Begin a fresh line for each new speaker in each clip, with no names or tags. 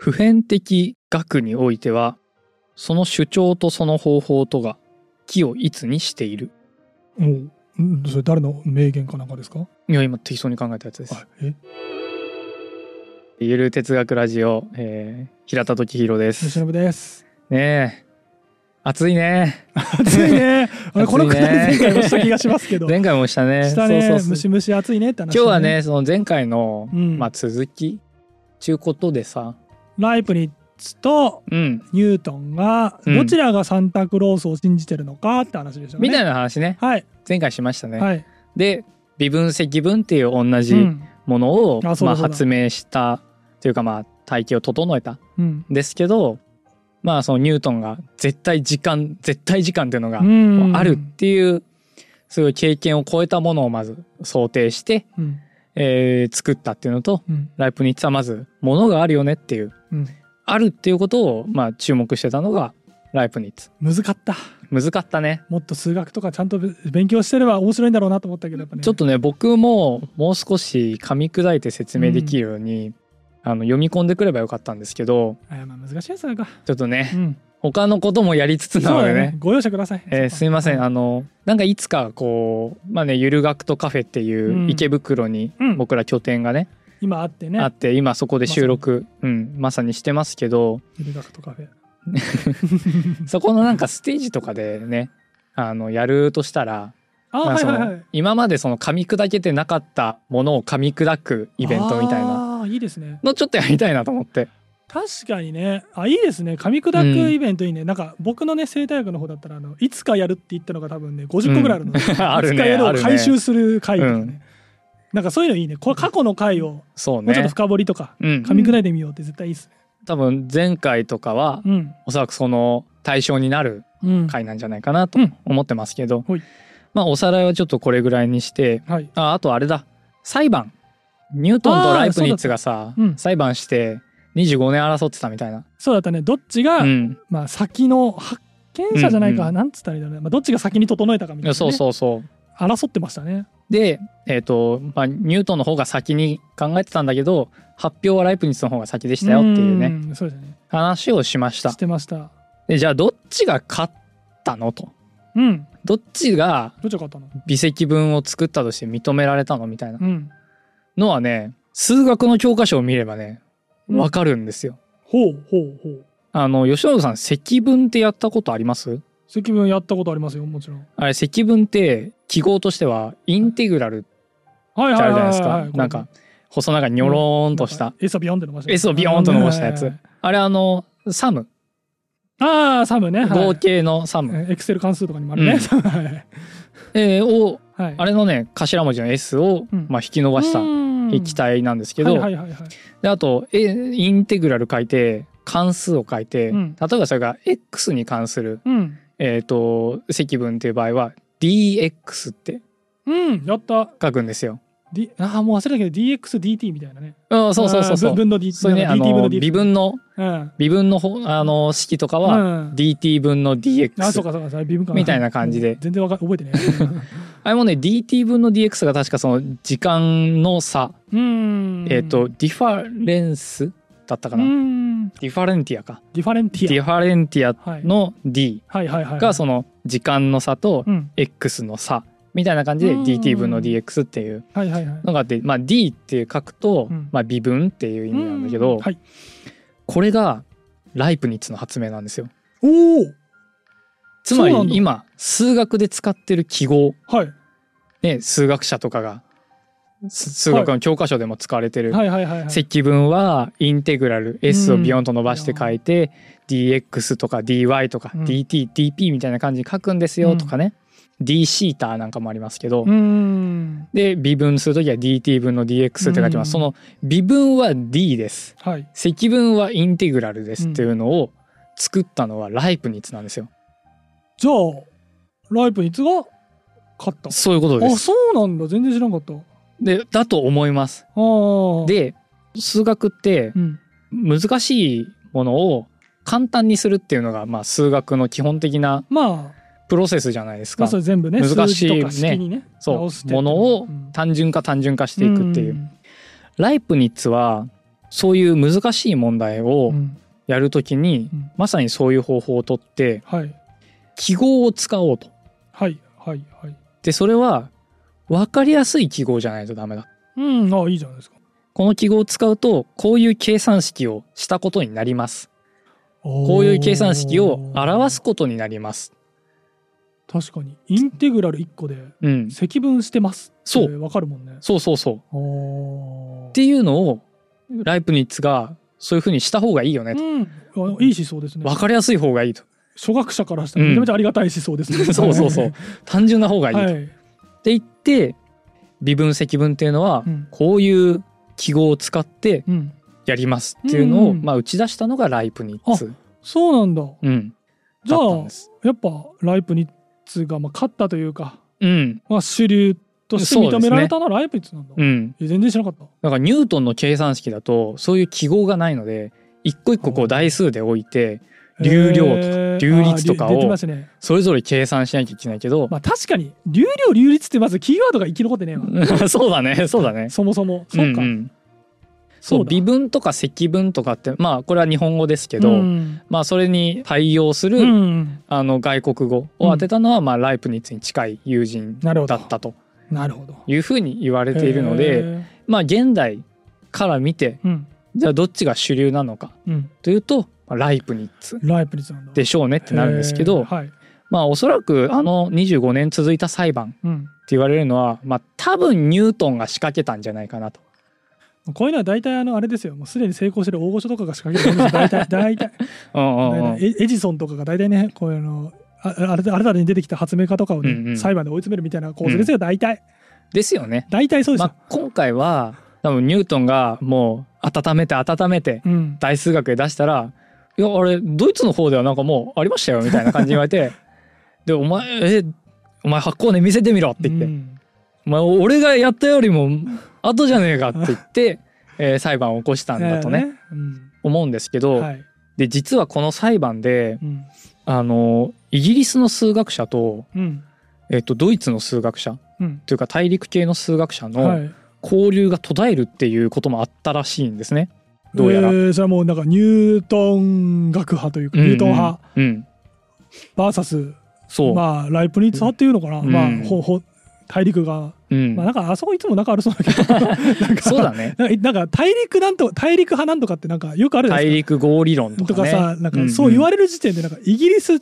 普遍的学においてはその主張とその方法とが木をいつにしている。
おううんそれ誰の名言かなんかですか？
いや今適当に考えたやつです。
はいえ？
ゆる哲学ラジオ、えー平田時弘です。
吉信です。
ねえ。暑いね。
暑いね。あれこのく
暑いね。
らい前回もした気がしますけど。
前回もしたね。
したね。
そうそう
ムシムシ暑いねって話、
今日はねその前回の、
うん。
まあ、続きちゅうことでさ
ライプニッツと
うん。
ニュートンが
うん。
どちらがサンタクロースを信じてるのかって話でしたよね。
みたいな話ね。
はい。
前回しましたね、
はい、
で微分積分っていう同じ
うん。
ものを、まあ、
あそうだそうだ。
発明したというかまあ体系を整えた。
うん。
んですけどまあそのニュートンが絶対時間絶対時間っていうのが
うん。
あるっていうすごい経験を超えたものをまず想定して、
うん。
えー作ったっていうのと
うん。
ライプニッツはまずものがあるよねっていう
うん
あるっていうことをまあ注目してたのがライプニッツ
難かった。
難かったね。
もっと数学とかちゃんと勉強してれば面白いんだろうなと思ったけどね。
ちょっとね僕ももう少し噛み砕いて説明できるように、あの読み込んでくればよかったんですけど
あまあ難しいやつだか
ちょっとね、
うん。
他のこともやりつつなのでね。
だね。ご容赦ください。
えーすいません、
は
あのなんかいつかこうまあねゆる学とカフェっていううん。池袋に
うん。
僕ら拠点がね、
今あってね。
あって今そこで収録、うん、まさにしてますけど。そこのなんかステージとかでねあのやるとしたら、
あ
まあその
はい。はいはい
今までその噛み砕けてなかったものを噛み砕くイベントみたいな。
あーいいですね。
のちょっとやりたいなと思って。
確かにね。あいいですね。噛み砕くイベントいいね、なんか僕のね生態学の方だったらあのいつかやるって言ったのが多分ね50個ぐらいあるので、
うん。
いつかやるを回収する回とかね、
うん
なんかそういうのいいね。これ過去の回を
そうね。
もうちょっと深掘りとか
うん、
噛み砕いてみようって絶対いいっすね。
多分前回とかは
うん。
おそらくその対象になる
うん。
回なんじゃないかなと
うん。
思ってますけど、
ほい。
まあおさらいはちょっとこれぐらいにして
はい。
ああとあれだ。裁判。ニュートンとライプニッツがさ、
うん。
裁判して25年争ってたみたいな、
そうだったね。どっちが、
うん、
まあ先の発見者じゃないか、
うんうん。
なんつったらいいんだろうね、まあ、どっちが先に整えたかみたいな、ね、
そうそうそう。
争ってましたね
でえっ、と、まあ、ニュートンの方が先に考えてたんだけど発表はライプニッツの方が先でしたよっていうね。
ね。
話をしました。
してました。
でじゃあどっちが勝ったのと？
うん。
どっちが
どっちが勝ったの？
微積分を作ったとして認められたのみたいな。
うん。
のはね数学の教科書を見ればね
うん。
わかるんですよ。
ほうほうほう。
あの吉野さん積分ってやったことあります？
積分やったことありますよもちろん。
あれ積分って記号としてはインテグラルって
はい
あるじゃないですか。
はい
なんか細長いニョローンとした、
S をビヨンって伸ばした
S をビヨーンと伸ばしたやつ。あれあのサム。
ああサムね。
合計のサム、
エクセル関数とかにもあるね、
うん。
はい。
えーを
はい。
あれのね頭文字の S を、
うん。
まあ、引き伸ばした
うん。
液体なんですけど、であとえインテグラル書いて関数を書いて、
うん。
例えばそれが X に関する
うん。
えっ、と積分っていう場合は dx って
うんやった、
書くんですよ。
D、ああもう忘れたけど DXDT みたいなね。
うんそうそうそうそう。
あー分分の D
それねあ
DT 分
の
の DX
微分の
うん。
微分のほあの式とか
う
は
ん
dt 分の
あそう
dx。
かそうかそうか微分か
みたいな感じで。
全然わか覚えてね
あれもね dt 分の dx が確かその時間の差、
うん。
えっ、とディファレンスだったか
う
な。
ん
ディファレンティアか。
ディファレンティ
ディファレンティア
ア
の d がその時間の差と
うん。
X の差みたいな感じで
うん。
Dt 分の dx っていうのがあって、まあ、d って書くと、
うん。
まあ、微分っていう意味なんだけど、
うん。はい。
これがライプニッツの発明なんですよ。
おお
つまり今数学で使ってる記号、
はい。
ね、数学者とかがす数学の教科書でも使われてる、積分はインテグラル S をビヨンと伸ばして書いて、dx とか dy とか
うん。
dtdp みたいな感じに書くんですよとかね、d シータなんかもありますけど、
うん。
で微分するときは dt 分の dx って書いてます、
うん。
その微分は d です。
はい。
積分はインテグラルです
うん
っていうのを作ったのはライプニッツなんですよ。
じゃあライプニッツが勝った。
そういうことで
あ
す。
そうなんだ。全然知らんかった
でだと思います。で数学って
うん。
難しいものを簡単にするっていうのがまあ数学の基本的な
まあ。
プロセスじゃないですか。
まあ全部ね
難しい
数字とか式にね
そう。ものを
うん。
単純化単純化していくっていう。ライプニッツはそういう難しい問題を
うん。
やるときに、
うん。
まさにそういう方法をとって
はい。
記号を使おうと。
はいはいはい。
でそれは分かりやすい記号じゃないとダメだ。
うんあいいじゃないですか
この記号を使うとこういう計算式をしたことになります。こういう計算式を表すことになります。
確かにインテグラル1個で
うん、
積分してます
そう
わかるもんね
そうそうそう。
お
っていうのをライプニッツがそういうふうにした方がいいよねと。
うんあいい思想ですね
分かりやすい方がいいと。
初学者からしたらめちゃめちゃありがたい思想ですね、
そうそうそう。単純な方がいいと。
はい、
って言って微分積分っていうのは
うん。
こういう記号を使って
うん、
やりますっていうのを、
うん
まあ、打ち出したのがライプニッツ、
そうなんだ。
うん、
じゃあ。やっぱライプニッツがまあ勝ったというか、
うん。
まあ、主流として認められたのはライプニッツなんだ、
うん、
え全然知らなかった。
だからニュートンの計算式だとそういう記号がないので一個一個こう台数で置いて流量とか
えー。
流率とかをそれぞれ計算しなきゃいけないけど、
まあ確かに流量流率ってまずキーワードが生き残ってね。え わ
そうだねそうだね。
そもそも。そうか、
んん。そう
だ。
微分とか積分とかってまあこれは日本語ですけど、
うん。
まあそれに対応する、
うん。
あの外国語を当てたのは、まあライプニッツに近い友人だったと。
なるほど。
いうふうに言われているの
へ
で、
ー。
まあ現代から見て
うん
じゃあどっちが主流なのか
うん。
というとまあライプニッツでしょうねってなるんですけど、
はい。
まあおそらくあの25年続いた裁判って
うん
言われるのは、まあ多分ニュートンが仕掛けたんじゃないかなと。
こういうのは大体あのあれですよ。もうすでに成功してる大御所とかが仕掛けてるんですよ大体。大体エエジソンとかが大体ねこういうのああれあれらに出てきた発明家とかをね、
うんうん。
裁判で追い詰めるみたいな構図ですよ、大体。
ですよね。
大体そうですよ、
まあ今回は多分ニュートンがもう温めて温めて
うん。
大数学で出したら「いやあれドイツの方ではなんかもうありましたよ」みたいな感じに言われて「でお前えお前発酵ね見せてみろ」って言って。
うん「
お前俺がやったよりも後じゃねえか」って言って、えー裁判を起こしたんだとね、
うん。
思うんですけど、
はい。
で実はこの裁判で
うん。
あのイギリスの数学者と,、
うん。
えっとドイツの数学者
うん。
というか大陸系の数学者
は
の
い
交流が途絶えるっていうこともあったらしいんですね。どうやら。
えーそれはもうなんかニュートン学派というか、ニュートン派。
うん。うん、
VS
そう、
まあライプニッツ派っていうのかな、
うん。
まあほほ大陸が、
うん。
まあなんかあそこいつも仲悪そうだけど。なんか
そうだね。
なんかなんか大陸なんと大陸派なんとかってなんかよくあるじゃない
大
ですか。
陸合理論とかね。
とかさなんかそう言われる時点でなんかイギリス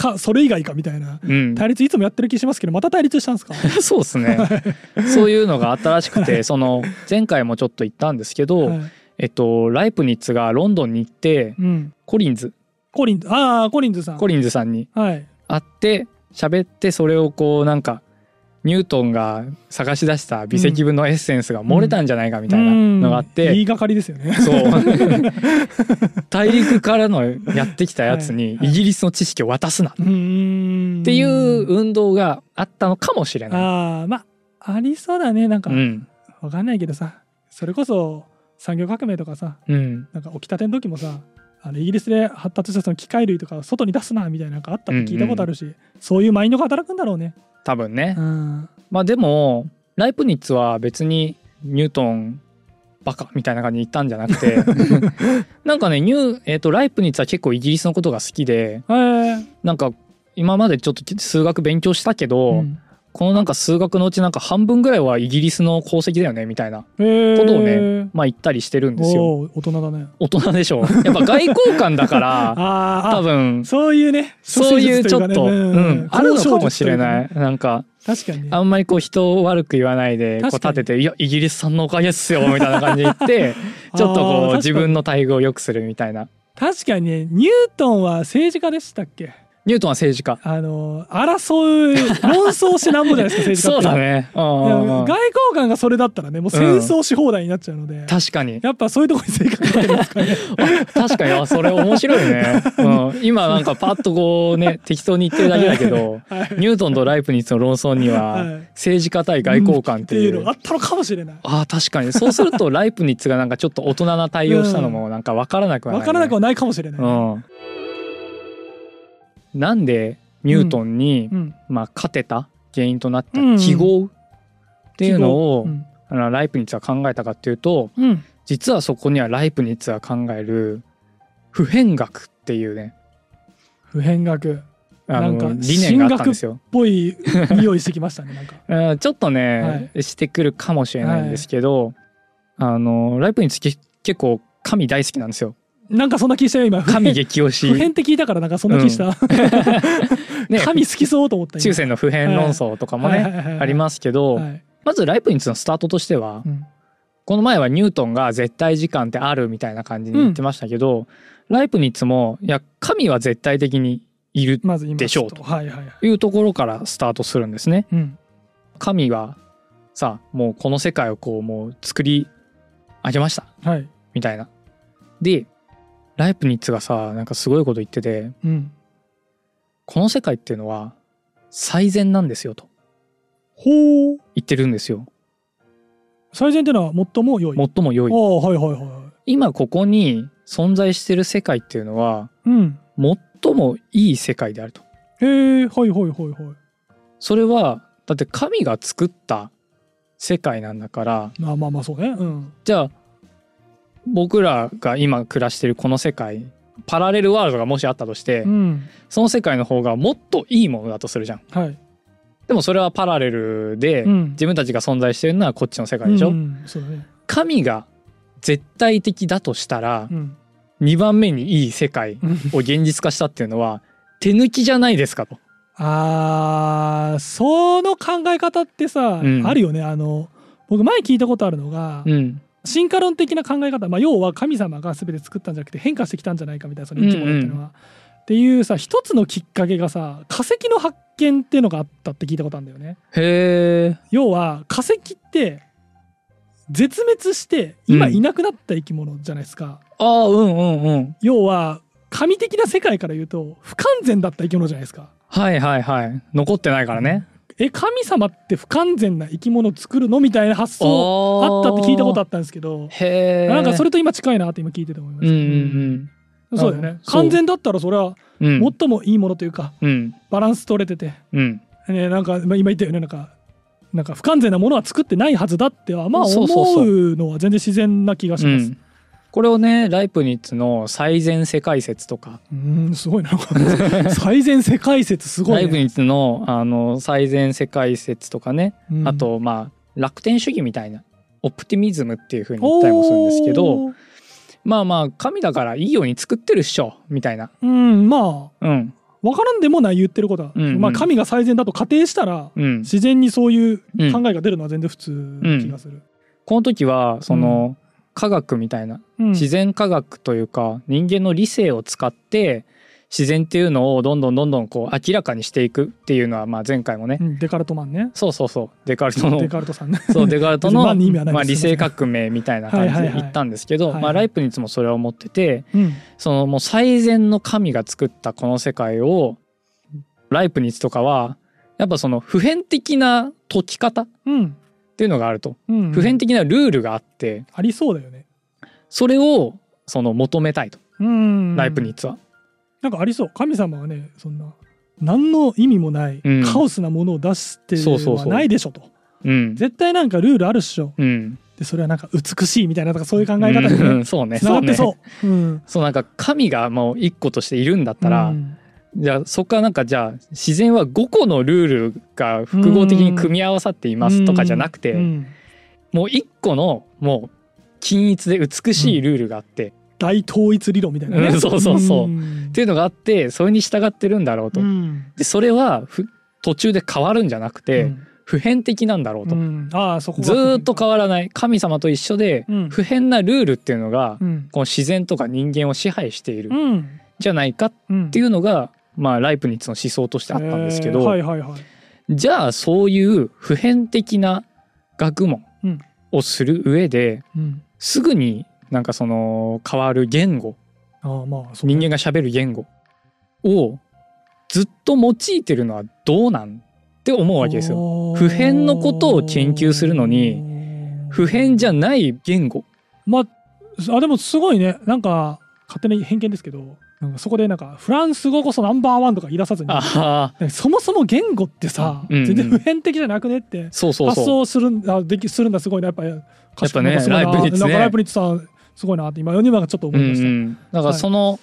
かそれ以外かみたいな。
うん、
対立いつもやってる気しますけどまた対立したんですか？
そうですね。そういうのがあったらしくて、その前回もちょっと言ったんですけど、
はい。
えっとライプニッツがロンドンに行って
うん、
コリンズ。
コリンズ。ああコリンズさん。
コリンズさんに
はい。
会って喋ってそれをこうなんかニュートンが探し出した微積分のエッセンスが漏れたんじゃないかみたいなのがあって、
うん言いがかりですよね。
大陸からのやってきたやつに
はい。
イギリスの知識を渡すな。っていう運動があったのかもしれない。
ああまあありそうだね。なんか、
うん。
わかんないけどさ。それこそ産業革命とかさ
うん。
なんか起きたての時もさあのイギリスで発達したその機械類とか外に出すなみたいななんかあったって聞いたことあるし、そういうマインドが働くんだろうね。
多分ね。
う。ん、
まあでもライプニッツは別にニュートンバカみたいな感じに言ったんじゃなくて。なんかねニュー、えー、とライプニッツは結構イギリスのことが好きで。
えー。
なんか今までちょっと数学勉強したけど、
うん
このなんか数学のうちなんか半分ぐらいはイギリスの功績だよねみたいな
えー。
ことをねまあ言ったりしてるんですよ。
大人だね。
大人でしょ。やっぱ外交官だから
あーあ
多分
そういうね
そういうちょっと、うん、あるのかもしれ
交
ない。なんか
確かにね。
あんまりこう人を悪く言わないでこう立てて「いやイギリスさんのおかげっすよ」みたいな感じで言って ちょっとこう自分の待遇を良くするみたいな。
確かにねニュートンは政治家でしたっけ？
ニュートンは政治家。
あの争う論争しなんぼじゃないですか政治家
そうだね。
外交官がそれだったらねもう戦争し放題になっちゃうので、
確かに。
やっぱそういうところに性格が出てますかね。
確かに。あそれ面白いね、うん、今なんかパッとこうね適当に言ってるだけだけど
はい。
ニュートンとライプニッツの論争には
はい。
政治家対外交官っ
ってて
いう。
いうのがあったのかもしれない。
あー確かに。そうするとライプニッツがなんかちょっと大人な対応したのもなんか分からなくはない、ね。
分からなくはないかもしれない、
うん、なんでニュートンに、
うん。
まあ、勝てた原因となった
うん。
記号？っていうのを、
うん。
あのライプニッツは考えたかっていうと
うん。
実はそこにはライプニッツが考える普遍学っていうね。
普遍学。っ
あの
なんか
理念があったんですよ。
ぽい匂いしてきましたねなんか。
うんちょっとね、してくるかもしれないんですけど、あのライプニッツけ結構神大好きなんですよ。
なんかそんな気したよ今。普
神
遍
激推し。
普遍って聞いたからなんかそんな気した、
ね。
神好きそうと思った今。
中世の普遍論争とかもね、あり
す
ますけど、
はい。
まずライプニッツのスタートとしては、
うん
この前はニュートンが絶対時間ってあるみたいな感じに言ってましたけど、ライプニッツもいや神は絶対的にいるでしょうと。
はい
うところからスタートするんですね。
うん、
神はさもうこの世界をこうもう作り上げました。
はい。
みたいな。でライプニッツがさなんかすごいこと言ってて
うん。
この世界っていうのは最善なんですよと。
ほう。
言ってるんですよ。
最善っていうのは最も良い。
最も良い。
ああはいはいはいはい。
今ここに存在してる世界っていうのは
うん。
最もいい世界であると。
へえはいはいはいはい。
それはだって神が作った世界なんだから
まあまあまあそうね。うん。
じゃあ僕らが今暮らしてるこの世界パラレルワールドがもしあったとして、
うん。
その世界の方がもっといいものだとするじゃん。
はい。
でもそれはパラレルで、
うん。
自分たちが存在してるのはこっちの世界でしょ、
うんね。
神が絶対的だとしたら
うん。
2番目にいい世界を現実化したっていうのは手抜きじゃないですかと。
あーその考え方ってさ、
うん。
あるよね。あの僕前聞いたことあるのが、
うん
進化論的な考え方、まあ、要は神様が全て作ったんじゃなくて変化してきたんじゃないかみたいなその生き物っていうのは。っていうさ一つのきっかけがさ化石の発見っていうのがあったって聞いたことあるんだよね。
へえ。
要は化石って絶滅して今
うん
いなくなった生き物じゃないですか。
ああうんうんうん。
要は神的な世界から言うと不完全だった生き物じゃないですか。
はいはいはい。残ってないからね。
え神様って不完全な生き物を作るのみたいな発想あったって聞いたことあったんですけど。なんかそれと今近いなって今聞いてて思いました、
うんうん
そうだよね完全だったらそれは
うん。うん。
最もいいものというか
うん。
バランス取れてて、
うん。
ね、なんかまあ今言ったよねなんかなんか不完全なものは作ってないはずだってはまあ思うのは全然自然な気がします。
うん。これをねライプニッツの最善世界説とか、
うんすごいな。最善世界説すごい、ね、
ライプニッツのあの最善世界説とかね、
うん。
あとまあ楽天主義みたいな。オプティミズムっていう風に言ったりもするんですけどまあまあ神だからいいように作ってるっしょみたいな。
うんまあ
うん。
分からんでもない言ってることは、
うんうん。
まあ神が最善だと仮定したら
うん。
自然にそういう考えが出るのは全然普通な気がする。
この時はその、科学みたいな
うん。
自然科学というか人間の理性を使って自然っていうのをどんどんどんどんこう明らかにしていくっていうのはまあ前回もね、
うんデカルトマンね。
そうそうそう。デカルトの
デカルトさんね。
そうデカルトのまあ、理性革命みたいな感じで言ったんですけど、まあ、ライプニッツもそれを持ってて
うん。
そのもう最善の神が作ったこの世界をライプニッツとかはやっぱその普遍的な解き方っ
うん
ていうのがあると。
うん
普遍的なルールがあって。
ありそうだよね。
それをその求めたいと。
うん。
ライプニッツは。
なんかありそう。神様はねそんな何の意味もない、
うん。
カオスなものを出してはないでしょと。
うん。
絶対なんかルールあるっしょ。
うん、
でそれはなんか美しいみたいなとかそういう考え方にね。
うん。そうね。
つながって
そうね
そう。うん。
そうなんか神がもう一個としているんだったら、
うん
じゃあそこからなんかじゃあ自然は5個のルールが複合的に組み合わさっていますとかじゃなくて、
うん。
もう1個のもう均一で美しいルールがあって、
大統一理論みたいなね、
うんそうそうそう。
うん。
っていうのがあってそれに従ってるんだろうと。
うん。
でそれはふ途中で変わるんじゃなくて、
うん。
普遍的なんだろうと。
うん。ああそこが
ずーっと変わらない。神様と一緒で、
うん。
普遍なルールっていうのが、
うん。
この自然とか人間を支配している。
うん。
じゃないかっ
うん
ていうのが、まあライプニッツの思想としてあったんですけど、
えーはいはいはい。
じゃあそういう普遍的な学問
うん。
をする上で
うん。
すぐになんかその変わる言語
ああまあ
人間が喋る言語をずっと用いてるのはどうなんって思うわけですよ。
よ
普遍のことを研究するのに普遍じゃない言語。
まああでもすごいね。なんか勝手に偏見ですけどなんかそこでなんかフランス語こそナンバーワンとか言い出さずにそもそも言語ってさ、
うん。うん
全然普遍的じゃなくねって発
そうそうそう。
想するんだできするんだすごいな。やっぱやっ
ぱねライプニ
ライプニッツさんすごいなって今今がちょっと思
う
いました。
んうん。だからその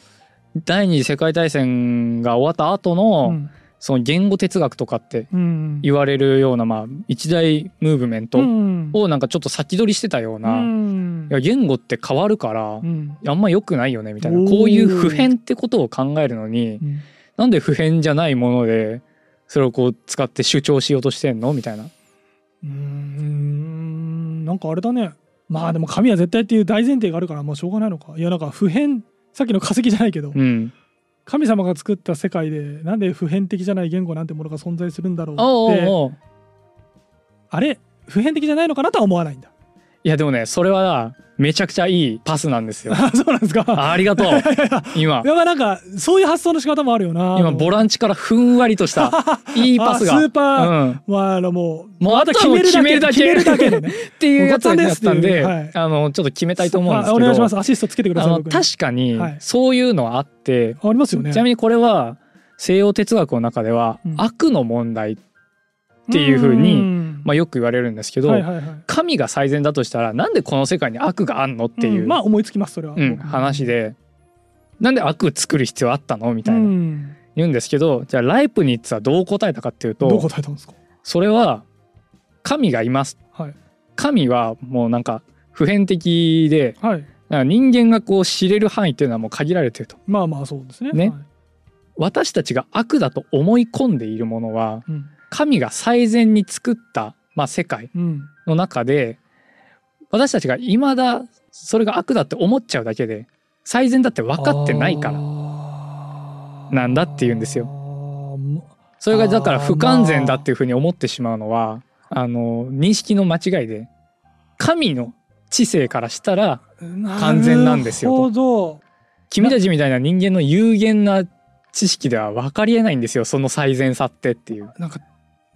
第二次世界大戦が終わった後の、
うん
その言語哲学とかって
うん。
言われるようなまあ一大ムーブメント
うん。
をなんかちょっと先取りしてたような、
うん。
いや言語って変わるから、
うん。
あんま良くないよねみたいな。こういう普遍ってことを考えるのに
うん。
なんで普遍じゃないものでそれをこう使って主張しようとしてんの？みたいな。
うーん。なんかあれだね。まあでも神は絶対っていう大前提があるからもうしょうがないのか。いやなんか普遍さっきの化石じゃないけど、
うん、
神様が作った世界でなんで普遍的じゃない言語なんてものが存在するんだろうってあれ？普遍的じゃないのかなとは思わないんだ
いやでもねそれはめちゃくちゃいいパスなんですよ。
あそうなんですか？
あありがとう。今
いやまあなんかそういう発想の仕方もあるよな。
今ボランチからふんわりとした いいパスが。
あスーパー。
うん、
まああのもう
もうあと
決めるだけ
決めるだけ。
決めるだけでね。
っていうやつになったんで、
はい。
あのちょっと決めたいと思うんですけど。
あお願いします。アシストつけてください
確かに
はい。
そういうのはあって、
ありますよね。
ちなみにこれは西洋哲学の中では
うん。
悪の問題っていう風に
ん。
まあ、よく言われるんですけど、
はいはいはい。
神が最善だとしたらなんでこの世界に悪があんのっていう、
ん。まあ思いつきますそれは、
うん話で。なんで悪作る必要あったのみたいな、
うん。
言うんですけどじゃあライプニッツはどう答えたかっていう
どう
と
答えたんですか？
それは神がいます。
はい。
神はもうなんか普遍的で
はい。
人間がこう知れる範囲っていうのはもう限られてると。
まあまあそうですね。
ね。
はい。
私たちが悪だと思い込んでいるものは
うん
神が最善に作った、まあ、世界
うん。
の中で私たちが未だそれが悪だって思っちゃうだけで最善だって分かってないから
ら
なんだって言うんですよ。それがだから不完全だっていうふうに思ってしまうのはあの認識の間違いで神の知性からしたら完全なんですよと。君たちみたいな人間の有限な知識では分かりえないんですよその最善さってっていう。
なんか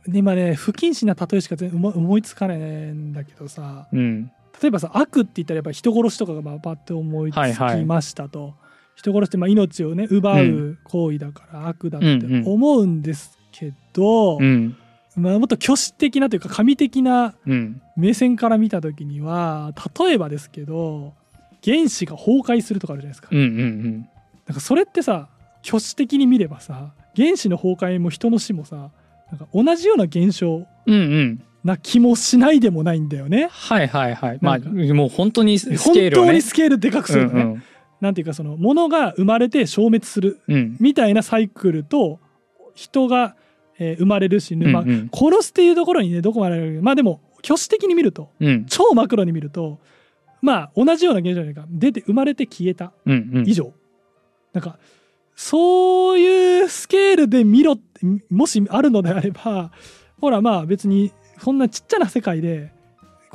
今ね不謹慎な例えしか全思思いつかないんだけどさ
うん。
例えばさ悪って言ったらやっぱ人殺しとかがまあパッて思いつ
はいはい
きましたと、人殺しってまあ命をね奪う行為だから悪だって
うんうん
思うんですけど、
うん。
まあ、もっと虚子的なというか神的な
うん。
目線から見た時には例えばですけど原子が崩壊するとかあるじゃないですか。
うんうん
なんかそれってさ虚子的に見ればさ原子の崩壊も人の死もさなんか同じような現象
うんうん。うん
な気もしないでもないんだよね。
はいはいはい。まあもう本当にス
本
ケールをね。
当にスケールでかくするとね、
うん
なんていうかその物が生まれて消滅する
うん。うん
みたいなサイクルと人が、えー生まれる死ぬ、まあ
うんうん。
殺すっていうところにねどこまであるまあでも虚子的に見ると
うん。
超マクロに見るとまあ同じような現象じゃないか。出て生まれて消えた。
うんうん。
以上、なんかそういうスケールで見ろってもしあるのであればほらまあ別にそんなちっちゃな世界で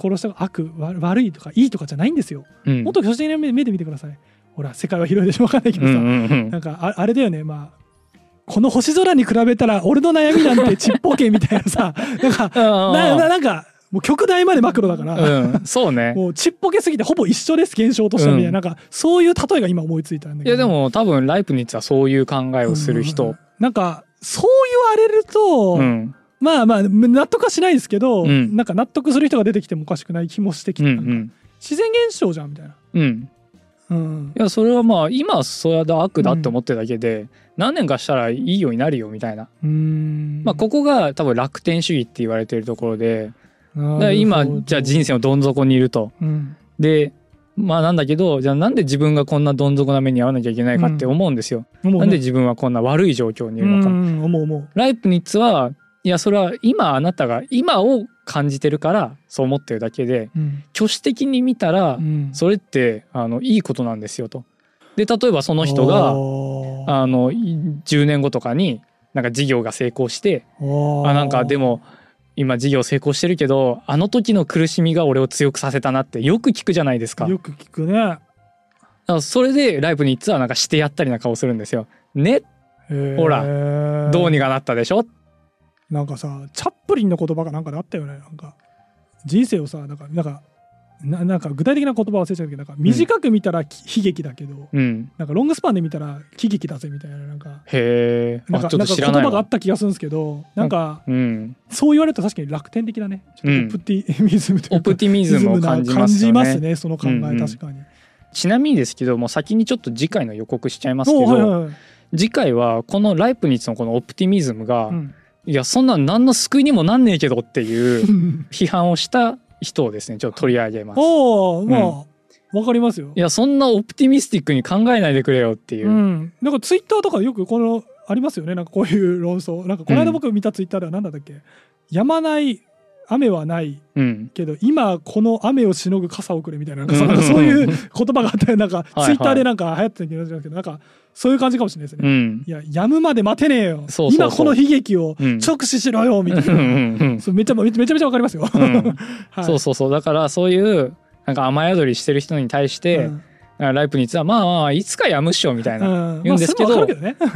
殺した悪わ悪いとかいいとかじゃないんですよ。
うん。
もっと巨人的な目目で見てください。ほら世界は広いでしょわかんないけどさ、
うんうんうん
なんかああれだよねまあこの星空に比べたら俺の悩みなんて ちっぽけみたいなさ。なんかなななんかもう極大までマクロだから、
うんそうね。
もうちっぽけすぎてほぼ一緒です現象としてはみたいな,、
うん。
なんかそういう例えが今思いついたんだけど。
いやでも多分ライプニッツはそういう考えをする
うん
人
なんかそう言われると、
うん。
まあまあ納得はしないですけど、
うん。
なんか納得する人が出てきてもおかしくない気もしてきた、なんか
うん。うん
自然現象じゃんみたいな、
うん。
うん。
いやそれはまあ今はそれは悪だって思ってるだけで、何年かしたらいいようになるよみたいな、
うん。
まあここが多分楽天主義って言われてるところで今じゃあ人生のどん底にいると。
うん。
でまあなんだけどじゃあなんで自分がこんなどん底な目に遭わなきゃいけないかって思うんですよ、
思うね。
なんで自分はこんな悪い状況にいるのか、
うん思う思う。
ライプニッツはいやそれは今あなたが今を感じてるからそう思ってるだけで
うん。
挙手的に見たら
うん。
それってあのいいことなんですよと。で例えばその人が
あ
あのい10年後とかになんか事業が成功して
ー。
あなんかでも今事業成功してるけどあの時の苦しみが俺を強くさせたなってよく聞くじゃないですか。
よく聞くね。
それでライプニッツはなんかしてやったりな顔するんですよ。ね？ほら
ら
どうにかなったでしょ？
なんかさチャップリンの言葉がなんかであったよね。なんか人生をさなんかなんかななんか具体的な言葉忘れちゃうけどなんか短く見たらき悲劇だけど、
うん。
なんかロングスパンで見たら喜劇だぜみたいななんか。
へえ
なんか言葉があった気がするんですけどなんか
うん。
そう言われると確かに楽天的なねちょっとオプティミズムというか
オプティミズムを感じますね。
ねその考え、
うんうん。
確かに。
ちなみにですけどもう先にちょっと次回の予告しちゃいますけ
お
ど、
はいはいはい。
次回はこのライプニッツのこのオプティミズムが、
うん。
いやそんなん何の救いにもなんねえけどっていう 批判をした人をですねちょっと取り上げます。
まあ、わかりますよ。
い。やそんなオプティミスティックに考えないでくれよっていう。う、
ん、なんかツイッターとかよくこのありますよね。なんかこういう論争。なんかこの間僕見たツイッターでは何だったっけ、やまない雨はない
うん。
けど今この雨をしのぐ傘をくれみたいななんか
うん。
そういう言葉があったりなんか
はい。
ツイッターでなんか流行ってた気がするんですけどなんかそういう感じかもしれないですね。
うん。
いややむまで待てねえよ。
そうそうそう。
今この悲劇を
うん。
直視しろよみたいな、
んう
めちゃめちゃめちゃわかりますよ。
うん。
はい。
そうそうそう。だからそういうなんか雨宿りしてる人に対して、
うん
ライプニッツはまあまあいつかやむっしょみたいな、
うん
言うんですけど
ま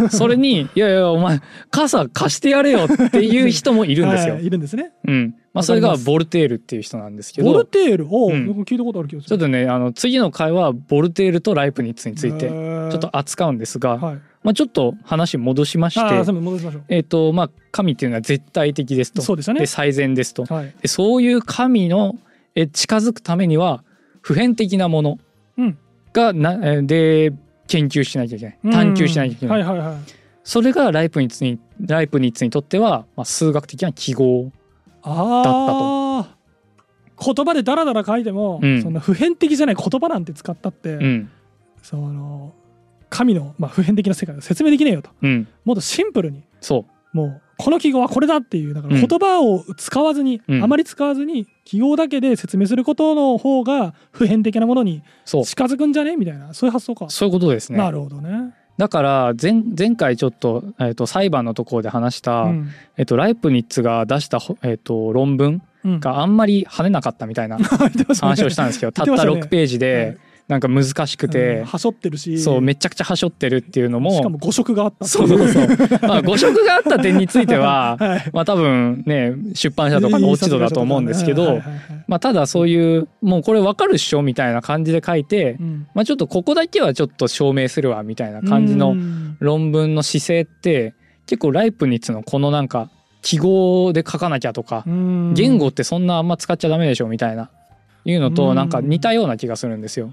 あ それ
に「いやいやお前傘貸してやれよ」っていう人もいるんですよ。
はいいるんですね。
うんまあ、それがボルテールっていう人なんですけ
ボル
ど
テール？を、
うん
僕聞いたことある気がする。
ちょっとねあの次の回はボルテールとライプニッツについて
ちょ
っと扱うんですが、
はい。
まあ、ちょっと話戻しましてえっ、とまあ神っていうのは絶対的です
う。
と
そうでしたね
で。最善ですと
はい。
でそういう神のえ近づくためには普遍的なもの
うん
がな、えで研究しなきゃいけない。探求しなきゃいけない、
はいはいはい。
それがライプニッツにライプニッツにとっては、まあ、数学的な記号
ああ。言葉でダラダラ書いても、
うん。
そんな普遍的じゃない言葉なんて使ったって、
うん。
その神の、まあ、普遍的な世界を説明できねえよと。
うん。
もっとシンプルに。
そう。
もうこの記号はこれだっていうだから
うん。
言葉を使わずに、
うん。
あまり使わずに記号だけで説明することの方が普遍的なものに近づくんじゃね？みたいなそういう発想か。
そういうことですね。
なるほどね。
だから前前回ちょっと,、えー、と裁判のところで話した、
うん。
えー、とライプニッツが出した、ほえー、と論文
うん。
があんまり跳ねなかったみたいな 話をしたんですけどたった
言ってましたね。
6ページでなんか難しく
うん。
て、
はしょってるし。
そうめちゃくちゃはしょってるっていうのも。
しかも誤色があった
そうそうそう。まあ誤色があった点については
はい。
まあ多分ね出版社とかの落ち度だと思うんですけどまあただそういうもうこれ分かるっしょみたいな感じで書いて
うん
まあちょっとここだけはちょっと証明するわみたいな感じ
う
の
ん
論文の姿勢って結構ライプニッツのこのなんか記号で書かなきゃとか
うん
言語ってそんなあんま使っちゃダメでしょみたいないうの
うん
となんか似たような気がするんですよ。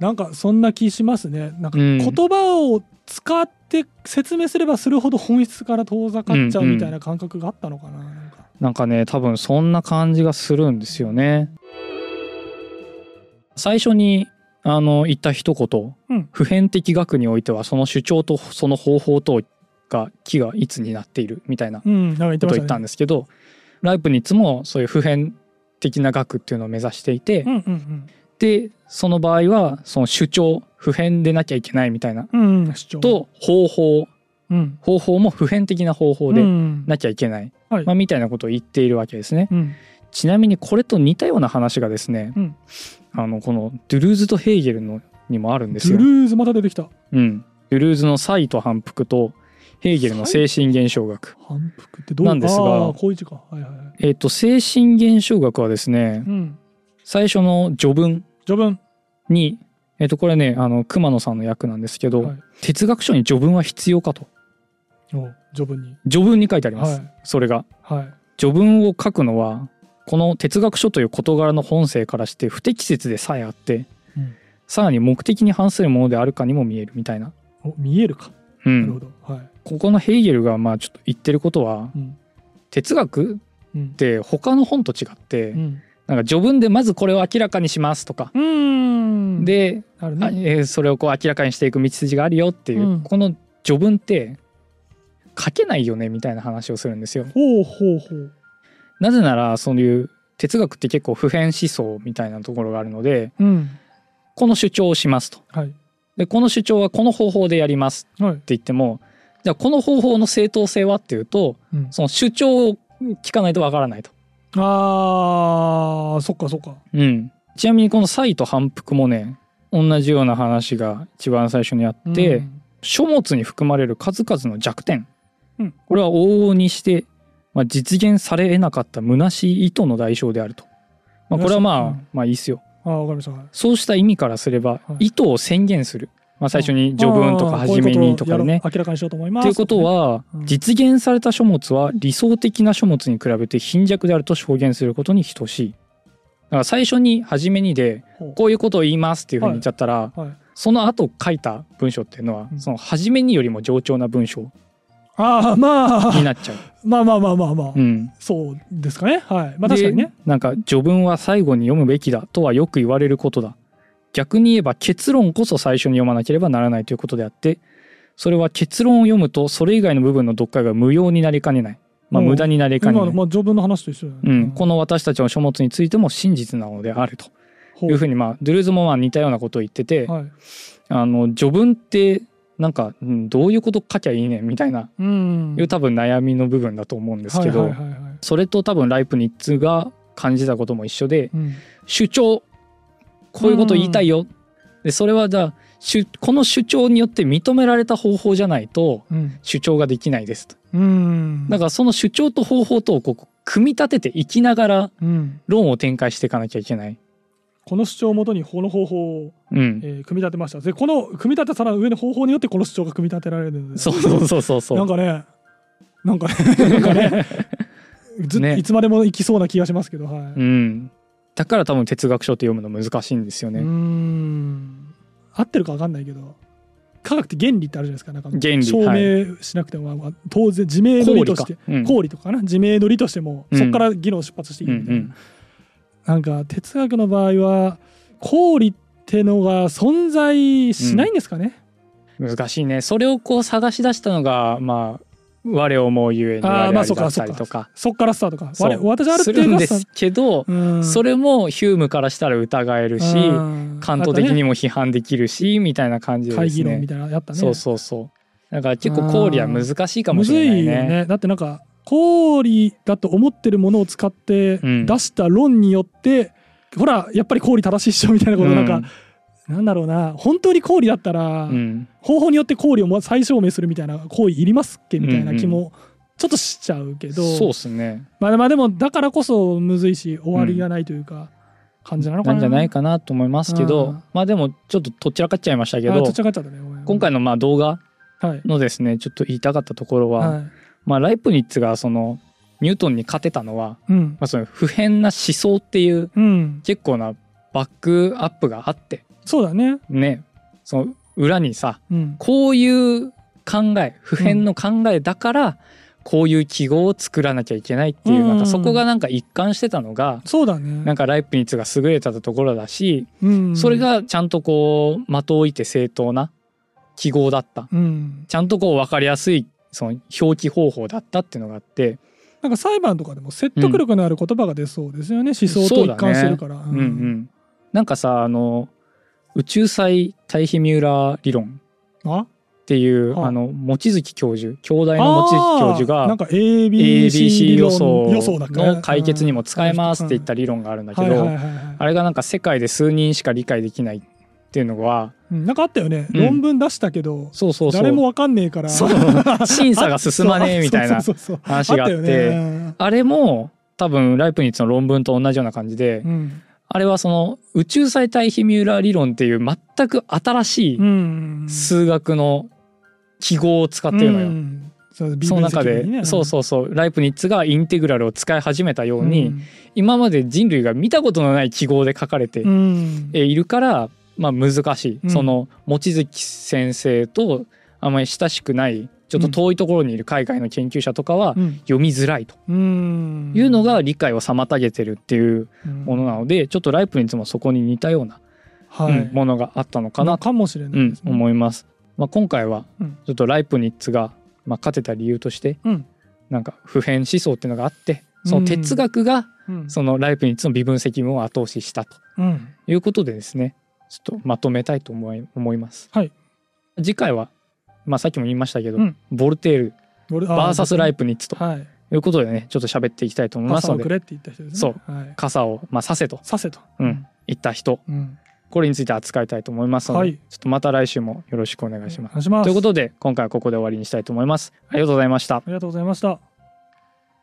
なんかそんな気しますね。なんか
うん。
言葉を使って説明すればするほど本質から遠ざかっちゃうみたいな感覚があったのかな,、なんか。
なんかね多分そんな感じがするんですよね。最初にあの言った一言、
うん。
普遍的学においてはその主張とその方法とが木がいつになっているみたいなことを言ったんですけど、ライプニッツもそういう普遍的な学っていうのを目指していて、
うんうん
でその場合はその主張普遍でなきゃいけないみたいな。
うん
と方法。
うん。
方法も普遍的な方法
う
で
ん。
なきゃいけない、
はい。
まあ、みたいなことを言っているわけですね。
うん。
ちなみにこれと似たような話がですね、
うん。
あのこのドゥルーズとヘーゲルのにもあるんですよ。
ドゥ。ルーズまた出てきた。
うん、ドゥルーズの差と反復とヘーゲルの精神現象学。
反復ってどう
なんですが
ういはいはいはい。
えっ、と精神現象学はですね
うん
最初の序文
序文。
にえっ、とこれねあの熊野さんの役なんですけど、
はい。
哲学書に序文は必要かと。
お序文に。
序文に書いてあります、
はい。
それが。
はい。
序文を書くのはこの哲学書という事柄の本性からして不適切でさえあって、
うん。
さらに目的に反するものであるかにも見えるみたいな、
お見えるか。
うん、
なるほど。はい。
ここのヘーゲルがまあちょっと言ってることは
うん。
哲学
うん。
って他の本と違って、
うん
なんか序文でまずこれを明らかにしますとか、
うん。
で、
ね。
えーそれをこう明らかにしていく道筋があるよっていう、
うん。
この序文って書けないよねみたいな話をするんですよ。
ほうほうほう。
なぜならそういう哲学って結構普遍思想みたいなところがあるので
うん。
この主張をしますと。
はい。
でこの主張はこの方法でやります
はい。
って言ってもじゃあこの方法の正当性はっていうと
うん。
その主張を聞かないとわからないと。
あーそっかそっか。
うん、ちなみにこの差異と反復もね同じような話が一番最初にあって、
うん。
書物に含まれる数々の弱点、
うん。
これは往々にして、まあ、実現されえなかった虚しい意図の代償であると。まあ、これはまあ、
うん。
まあいいっすよ。
ああわかりました。はい。
そうした意味からすれば、
はい。
意図を宣言する、まあ、最初に序文とか初めにとかでね。
明らかにしようと思います。
ということは、
うん。
実現された書物は理想的な書物に比べて貧弱であると証言することに等しい。だから最初に初めにでこういうことを言いますっていうふうに言っちゃったら、
はい。
その後書いた文章っていうのは、
うん。
その初めによりも冗長な文章
ああまあ。
になっちゃう。
まあまあまあまあまあ、
うん、
そうですかね。はい。まあ確かにね。
でなんか序文は最後に読むべきだとはよく言われることだ逆に言えば結論こそ最初に読まなければならないということであってそれは結論を読むとそれ以外の部分の読解が無用になりかねない、まあ、
うん。
無駄になりかねない、
まあ序文の話と一緒ね。
うん、この私たちの書物についても真実なのであると。
ほ
いうふうにまあドゥルーズもまあ似たようなことを言ってて、
はい。
あの序文ってなんか、うんどういうこと書きゃいいねんみたいな
うん。
いう多分悩みの部分だと思うんですけど、それと多分ライプニッツが感じたことも一緒で
うん。
主張こういうこと言いたいよ、でそれはじゃあ主この主張によって認められた方法じゃないと
うん。
主張ができないですと。
うん。
だからその主張と方法とをこう組み立てていきながら
うん。
論を展開していかなきゃいけない。
この主張をもとにこの方法を、
うん、
えー組み立てました。でこの組み立てさらに上の方法によってこの主張が組み立てられるので
そうそうそうそうそう。
なんかねなんかねなんかねず
ね。
いつまでもいきそうな気がしますけどはい、
うん、だから多分哲学書って読むの難しいんですよね。
うーん。合ってるか分かんないけど科学って原理ってあるじゃないですかなんか。
原理
証明しなくても、まあ当然自明の理として
うん。
公理とかかな。自明の理としても、
うん。
そこから議論出発していいみたいな、
うんうん。
なんか哲学の場合は公理ってのが存在しないんですかね、
難しいね。それをこう探し出したのがまあ我思うゆえに我々だったりとか。
そっからスタートか。私ある
す
程度
ですけど、
うん。
それもヒュームからしたら疑えるし、
うん。
カント的にも批判できるしみたいな感じで
ね。会議論み
ね
たいなのやったね。
そうそうそう。だから結構公理は難しいかもしれないね。
ね。だってなんか公理だと思ってるものを使って
うん
出した論によって、ほらやっぱり公理正しいっしょみたいなことなんか、なんだろうな本当に公理だったら、
うん。うん
方法によって公理をも再証明するみたいな行為いりますっけ？みたいな気もちょっとしちゃうけど、
そうっすね。
まあまあでもだからこそむずいし終わりがないというか、感じなのかな。ん
なじゃないかなと思いますけど、
うん。
まあでもちょっととっちらかっちゃいましたけど今回のまあ動画
はい
のですねちょっと言いたかったところは、
はい。
まあ、ライプニッツがそのニュートンに勝てたのは、
うん。
まあ、その普遍な思想っていう
うん。
結構なバックアップがあって
そうだね。
ね。その裏にさ
うん。
こういう考え普遍の考えだからこういう記号を作らなきゃいけないっていう、
うん。
なんかそこがなんか一貫してたのが
そうだね。
なんかライプニッツが優れたところだし、
うん。
それがちゃんとこう的を置いて正当な記号だった。
うん。
ちゃんとこう分かりやすいその表記方法だったっていうのがあって。
なんか裁判とかでも説得力のある言葉が出そうですよね、思想と一貫してるから、
うんうん、なんかさあの宇宙際対比ミューラー理論
あ？
っていう、
はあ。
あの望月教授京大の望月教授が
なんか ABC,
予想の解決にも使えますって言った理論があるんだけどあれがなんか世界で数人しか理解できないっていうのは
うんなんかあったよね、
うん。
論文出したけど
そうそう
誰もわかんねえから。
審査が進まねえみたいな話があって
あ
れも多分ライプニッツの論文と同じような感じで、
うん
あれはその宇宙際対比ミューラー理論っていう全く新しい
うん
数学の記号を使ってるのよ。
うん。そう
その中で、そうそうそうライプニッツがインテグラルを使い始めたように、
ん。
今まで人類が見たことのない記号で書かれて
うん。
いるから、まあ、難しい、
うん。
その望月先生とあまり親しくないちょっと遠いところにいる海外の研究者とかは
うん。
読みづらいと
うん。
いうのが理解を妨げてるっていう
うん
ものなのでちょっとライプニッツもそこに似たような、ものがあったのかなと、
かもしれな
うん
いですね、
思います。まあ、今回は
うん。
ちょっとライプニッツが、まあ、勝てた理由として
うん。
なんか普遍思想っていうのがあってその哲学が
うん。
そのライプニッツの微分積分を後押ししたと
うん。
いうことでですねちょっとまとめたいと思い思います。
はい。
次回は、まあ、さっきも言いましたけど、
うん。
ボルテール VS ライプニッツと
はい。
いうことでねちょっと喋っていきたいと思いますので
傘をくれって言った人ですね。
そう。
はい。
傘を、まあ、させと、
させと。
うん。言った人。
うん。
これについて扱いたいと思いますので、
はい。
ちょっとまた来週もよろしくお願いします。
お願いします。
ということで今回はここで終わりにしたいと思います。ありがとうございました。
あ。りがとうございました